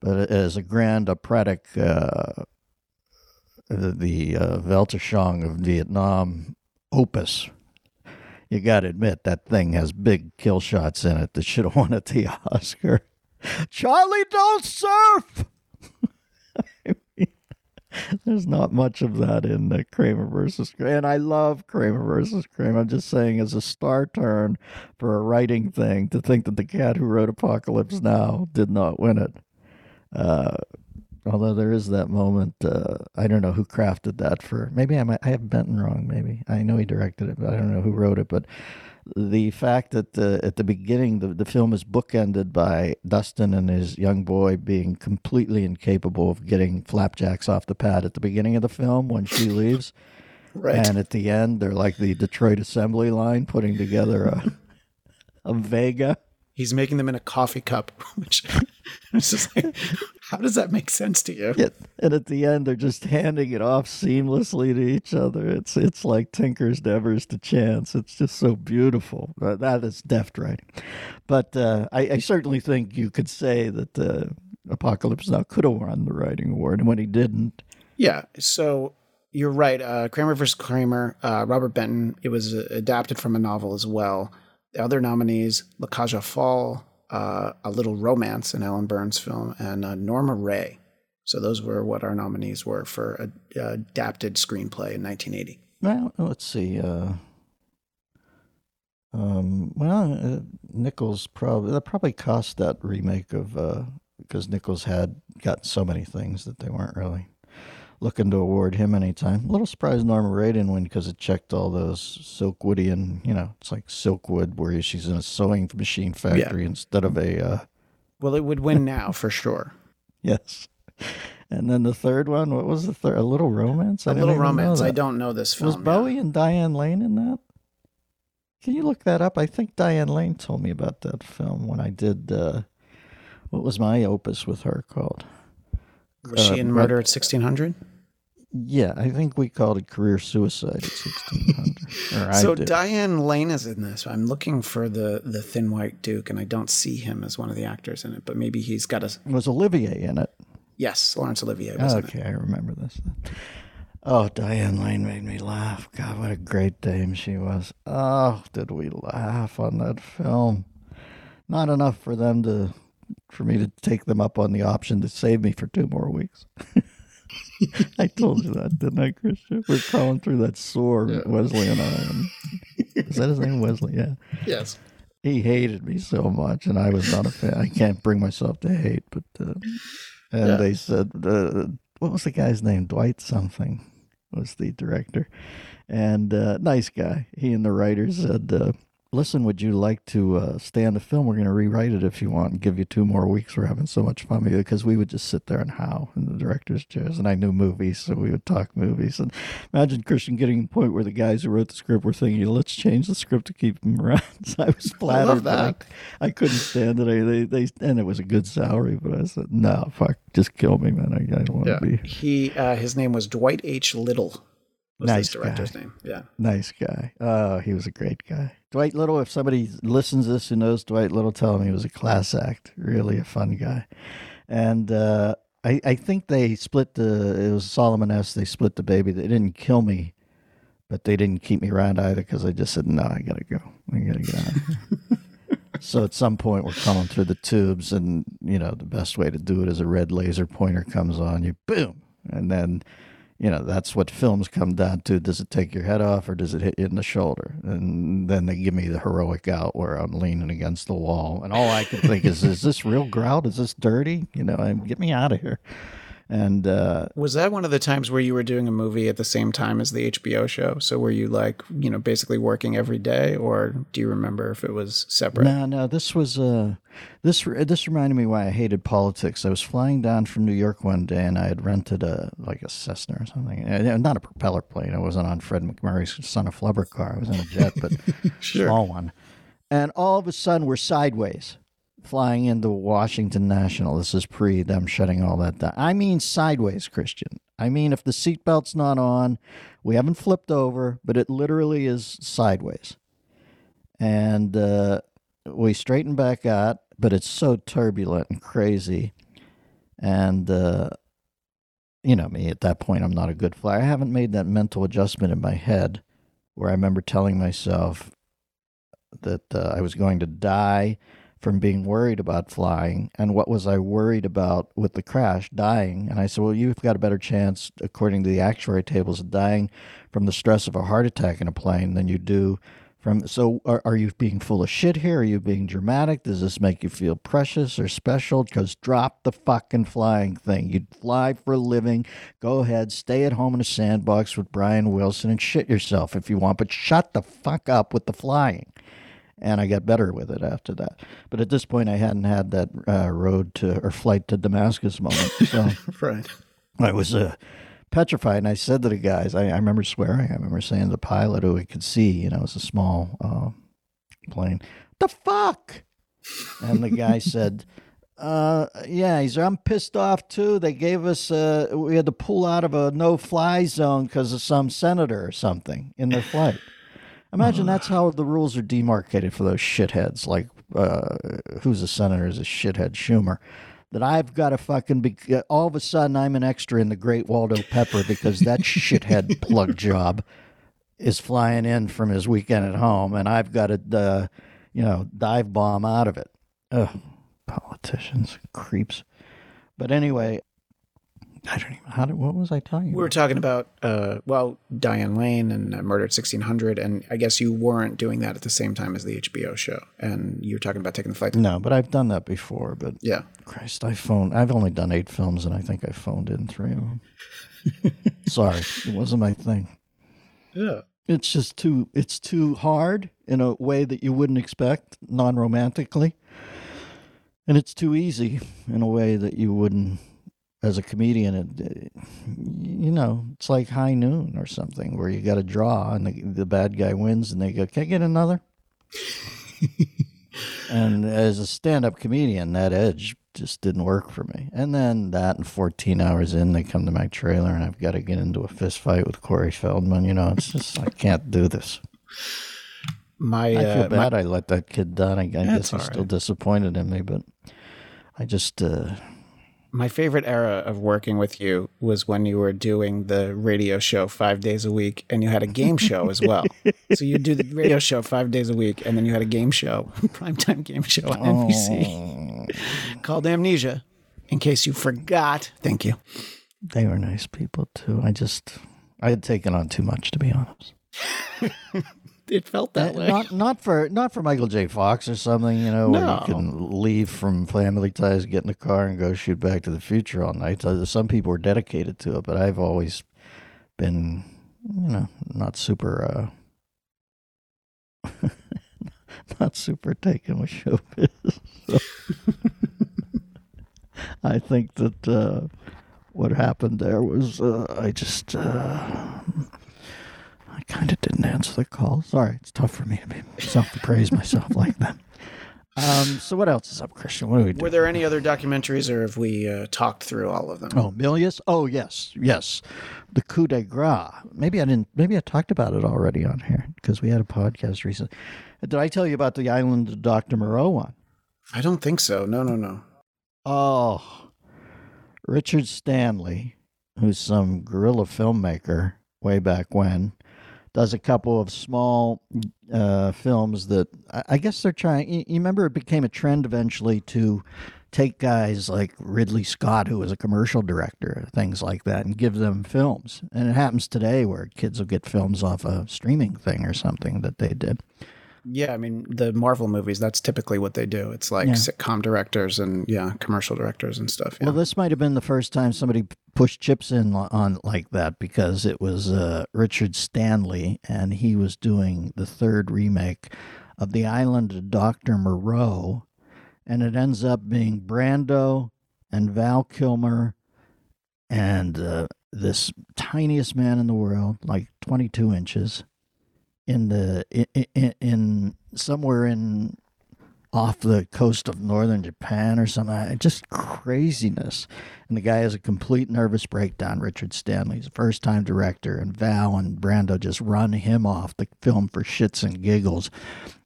but as a grand operatic, uh, the, the uh, of Vietnam opus, you got to admit that thing has big kill shots in it that should have *laughs* won at the Oscar. Charlie, don't surf. *laughs* There's not much of that in uh, Kramer versus Kramer, and I love Kramer versus Kramer. I'm just saying, as a star turn for a writing thing, to think that the cat who wrote Apocalypse Now did not win it. Uh, although there is that moment, uh, I don't know who crafted that for. Maybe I might, I have Benton wrong. Maybe I know he directed it, but I don't know who wrote it. But the fact that uh, at the beginning the, the film is bookended by Dustin and his young boy being completely incapable of getting flapjacks off the pad at the beginning of the film when she *laughs* leaves. Right. And at the end, they're like the Detroit assembly line putting together a, *laughs* a Vega. He's making them in a coffee cup, *laughs* which it's just like, how does that make sense to you? Yeah, and at the end, they're just handing it off seamlessly to each other. It's it's like Tinker's Nevers to Chance. It's just so beautiful. Uh, that is deft writing. But uh, I, I, certainly think you could say that uh, Apocalypse Now could have won the writing award, and when he didn't. Yeah, so you're right. Uh, Kramer versus Kramer, uh, Robert Benton. It was uh, adapted from a novel as well. The other nominees: La aux Folles, uh, A Little Romance, an Allan Burns film, and uh, Norma Rae. So those were what our nominees were for a, adapted screenplay in 1980. Well, let's see. Uh, um, well, uh, Nichols probably that probably cost that remake of because Nichols had got so many things that they weren't really looking to award him anytime. A little surprised Norma Rae didn't win because it checked all those Silkwoodian, you know, it's like Silkwood where she's in a sewing machine factory yeah. instead of a. Uh... Well, it would win now for sure. *laughs* yes. And then the third one, what was the third? A Little Romance? I a Little Romance. I don't know this film. Was Bowie and Diane Lane in that? Can you look that up? I think Diane Lane told me about that film when I did. Uh, what was my opus with her called? Was she in Murder at 1600? Yeah, I think we called it career suicide at 1600. *laughs* so Diane Lane is in this. I'm looking for the the thin white duke, and I don't see him as one of the actors in it. But maybe he's got a. Was Olivier in it? Yes, Laurence Olivier. Was okay, I remember this. Oh, Diane Lane made me laugh. God, what a great dame she was. Oh, did we laugh on that film? Not enough for them to for me to take them up on the option to save me for two more weeks. *laughs* I told you that, didn't I, Christian? We're crawling through that sore, yeah. Wesley and I. And, *laughs* is that his name, Wesley? Yeah. Yes. He hated me so much, and I was not a fan. I can't bring myself to hate, but uh, and yeah. they said, uh, what was the guy's name? Dwight something was the director, and uh, nice guy. He and the writers said uh, listen, would you like to uh, stay on the film? We're going to rewrite it if you want and give you two more weeks. We're having so much fun because we would just sit there and howl in the director's chairs. And I knew movies, so we would talk movies. And imagine Christian getting to the point where the guys who wrote the script were thinking, let's change the script to keep him *laughs* around. so I was flattered. I love that. I, I, couldn't stand it. I, they, they, and it was a good salary, but I said, no, fuck, just kill me, man. I, I don't want to yeah. be. He, uh, his name was Dwight H. Little was nice director's guy. name. Yeah. Nice guy. Oh, he was a great guy. Dwight Little, if somebody listens to this who knows Dwight Little, tell him he was a class act. Really a fun guy. And uh, I, I think they split the, it was Solomon S. They split the baby. They didn't kill me, but they didn't keep me around either because I just said, no, I got to go. I got to get out *laughs* so at some point we're coming through the tubes and, you know, the best way to do it is a red laser pointer comes on you, boom. And then you know that's what films come down to. Does it take your head off or does it hit you in the shoulder? And then they give me the heroic out where i'm leaning against the wall. And all i can think is is this real grout? Is this dirty? You know get me out of here and uh, was that one of the times where you were doing a movie at the same time as the HBO show? So were you like, you know, basically working every day, or do you remember if it was separate? No, no. This was uh, this this reminded me why I hated politics. I was flying down from New York one day, and I had rented a like a Cessna or something, not a propeller plane. I wasn't on Fred MacMurray's Son of Flubber car. I was in a jet, but *laughs* sure. small one. And all of a sudden, we're sideways flying into Washington National. This is pre them shutting all that down. I mean, sideways, Christian. I mean, if the seatbelt's not on, we haven't flipped over, but it literally is sideways. And uh, we straighten back out, but it's so turbulent and crazy. And, uh, you know me, at that point, I'm not a good flyer. I haven't made that mental adjustment in my head where I remember telling myself that uh, I was going to die from being worried about flying. And what was I worried about with the crash? Dying. And I said, Well, you've got a better chance, according to the actuary tables, of dying from the stress of a heart attack in a plane than you do from. So, are, are you being full of shit here? Are you being dramatic? Does this make you feel precious or special? Because drop the fucking flying thing. You'd fly for a living. Go ahead, stay at home in a sandbox with Brian Wilson and shit yourself if you want, but shut the fuck up with the flying and I got better with it after that. But at this point, I hadn't had that uh, road to or flight to Damascus moment, *laughs* so Right. I was uh, petrified. And I said to the guys, I, I remember swearing. I remember saying to the pilot who we could see, you know, it was a small uh, plane, the fuck. And the guy *laughs* said. Uh yeah, he's I'm pissed off too. They gave us uh we had to pull out of a no fly zone because of some senator or something in their flight. Imagine that's how the rules are demarcated for those shitheads. Like, uh, who's a senator is a shithead Schumer. That I've got to fucking be. uh, All of a sudden, I'm an extra in the Great Waldo Pepper because that *laughs* shithead plug job is flying in from his weekend at home, and I've got to, uh, you know, dive bomb out of it. Ugh, politicians, creeps. But anyway, I don't even. How did? What was I telling you? We were talking about, uh, well, Diane Lane and uh, Murder at 1600, and I guess you weren't doing that at the same time as the HBO show, and you were talking about taking the flight. No, but I've done that before. But yeah. Christ, I phoned. I've only done eight films, and I think I phoned in three of them. *laughs* Sorry, it wasn't my thing. Yeah. It's just too. It's too hard in a way that you wouldn't expect, non-romantically, and it's too easy in a way that you wouldn't. As a comedian, it, you know, it's like High Noon or something, where you got to draw, and the, the bad guy wins, and they go, "Can I get another?" *laughs* and as a stand-up comedian, that edge just didn't work for me. And then that, and 14 hours in, they come to my trailer, and I've got to get into a fist fight with Corey Feldman. You know, it's just I can't do this. My, I feel uh, bad. I let that kid down. I, I guess he's all still disappointed in me, but I just uh, my favorite era of working with you was when you were doing the radio show five days a week and you had a game show as well. *laughs* so you do the radio show five days a week and then you had a game show, *laughs* primetime game show on NBC oh, *laughs* called Amnesia. In case you forgot, thank you. they were nice people too. I just I had taken on too much, to be honest. It felt that Uh, way. Not not for not for Michael J. Fox or something, you know, where you can leave from Family Ties, get in the car, and go shoot Back to the Future all night. Uh, Some people are dedicated to it, but I've always been, you know, not super, uh, *laughs* not super taken with showbiz. So *laughs* I think that uh, what happened there was uh, I just. Uh, kind of didn't answer the call. Sorry, it's tough for me to be self to praise myself like that. Um, so what else is up, Christian? What do we do? Were there any other documentaries or have we uh, talked through all of them? Oh, Milius? Oh, yes, yes. The coup de grace. Maybe I didn't. Maybe I talked about it already on here because we had a podcast recently. Did I tell you about the island of Dr. Moreau one? I don't think so. No, no, no. Oh, Richard Stanley, who's some guerrilla filmmaker way back when, does a couple of small uh, films that I, guess they're trying. You, you remember it became a trend eventually to take guys like Ridley Scott, who was a commercial director, things like that, and give them films. And it happens today where kids will get films off a streaming thing or something that they did. Yeah, I mean the Marvel movies. That's typically what they do. It's like Yeah. sitcom directors and yeah, commercial directors and stuff. Yeah. Well, this might have been the first time somebody pushed chips in on like that because it was uh, Richard Stanley, and he was doing the third remake of The Island of Dr. Moreau, and it ends up being Brando and Val Kilmer and uh, this tiniest man in the world, like 22 inches, in the in, in, somewhere in off the coast of northern Japan or something. Just craziness. And the guy has a complete nervous breakdown. Richard Stanley's first time director, and Val and Brando just run him off the film for shits and giggles.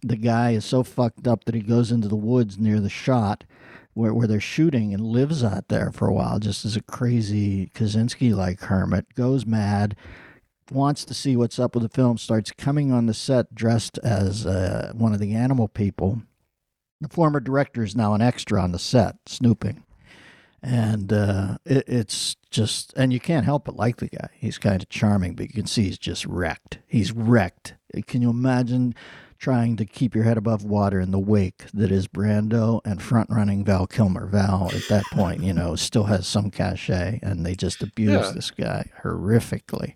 The guy is so fucked up that he goes into the woods near the shot where, where they're shooting and lives out there for a while, just as a crazy Kaczynski like hermit, goes mad, wants to see what's up with the film, starts coming on the set dressed as uh, one of the animal people. The former director is now an extra on the set, snooping. And uh, it, it's just, and you can't help but like the guy. He's kind of charming, but you can see he's just wrecked. He's wrecked. Can you imagine trying to keep your head above water in the wake that is Brando and front running Val Kilmer. Val, at that point, you know, still has some cachet, and they just abuse Yeah. this guy horrifically.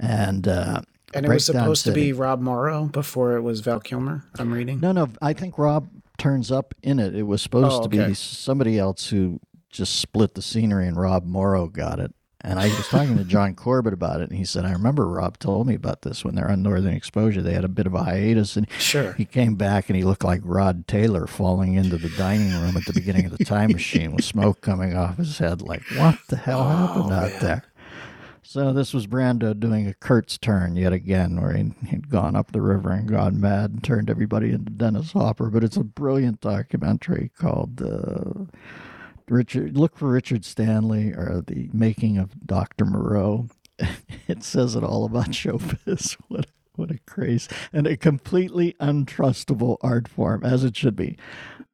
And uh, And it was supposed to be Rob Morrow before it was Val Kilmer. I'm reading. No, no, I think Rob turns up in it. It was supposed Oh, to be somebody else who just split the scenery, and Rob Morrow got it. And I was talking to John *laughs* Corbett about it, and he said, I remember Rob told me about this when they're on Northern Exposure. They had a bit of a hiatus, and Sure. he came back and he looked like Rod Taylor falling into the dining room at the beginning of the time *laughs* machine with smoke coming off his head. Like, what the hell happened out there? So this was Brando doing a Kurtz turn yet again, where he, he'd gone up the river and gone mad and turned everybody into Dennis Hopper. But it's a brilliant documentary called uh, Richard. Look for Richard Stanley or the making of Doctor Moreau. *laughs* it says it all about *laughs* showbiz. *laughs* What what a craze and a completely untrustable art form, as it should be.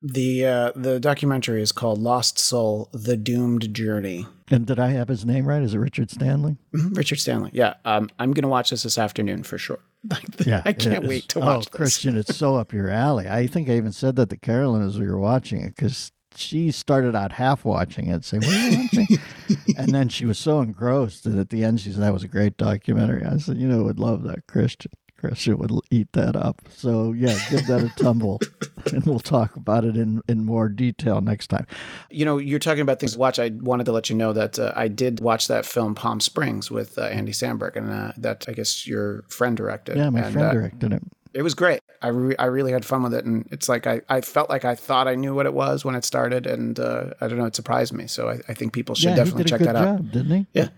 The uh, the documentary is called Lost Soul: The Doomed Journey. And did I have his name right? Is it Richard Stanley? Mhm, Richard Stanley. Yeah, um, I'm gonna watch this this afternoon for sure. *laughs* yeah, I can't wait to oh, watch this. Christian, it's so up your alley. I think I even said that to Carolyn as we were watching it because she started out half watching it, saying, "What are you watching?" *laughs* and then she was so engrossed that at the end she said, "That was a great documentary." I said, "You know, would love that, Christian." Christian would eat that up. So yeah, give that a tumble, *laughs* and we'll talk about it in in more detail next time. You know, you're talking about things to watch. I wanted to let you know that uh, I did watch that film Palm Springs with uh, Andy Samberg, and uh, that I guess your friend directed. Yeah, my and, friend uh, directed it. it was great. I, re- I really had fun with it, and it's like I, I felt like I thought I knew what it was when it started, and uh, I don't know, it surprised me. So I, I think people should yeah, definitely check a good that out. job, didn't he? Yeah,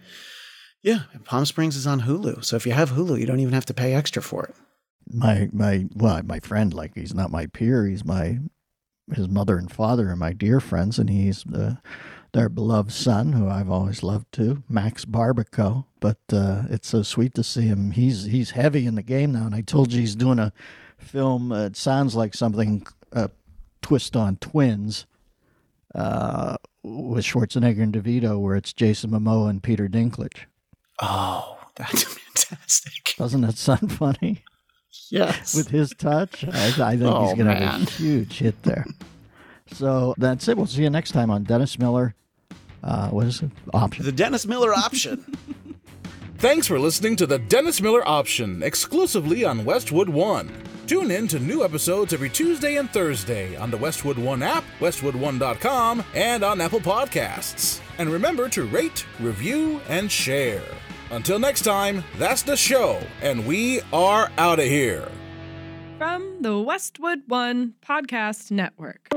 yeah. Palm Springs is on Hulu, so if you have Hulu, you don't even have to pay extra for it. my my well my friend like he's not my peer he's my his mother and father are my dear friends and he's the their beloved son who I've always loved too Max Barbakow but uh, it's so sweet to see him he's he's heavy in the game now and I told you he's doing a film uh, it sounds like something uh, twist on twins uh, with Schwarzenegger and DeVito where it's Jason Momoa and Peter Dinklage Oh, that's fantastic! *laughs* doesn't that sound funny Yes. with his touch. I, I think Oh, he's going to have a huge hit there. *laughs* So that's it. We'll see you next time on Dennis Miller. Uh, what is it? Option. the Dennis Miller option. *laughs* Thanks for listening to the Dennis Miller Option exclusively on Westwood One. Tune in to new episodes every Tuesday and Thursday on the Westwood One app, westwood1.com, and on Apple Podcasts. And remember to rate, review, and share. Until next time, that's the show, and we are out of here. From the Westwood One Podcast Network.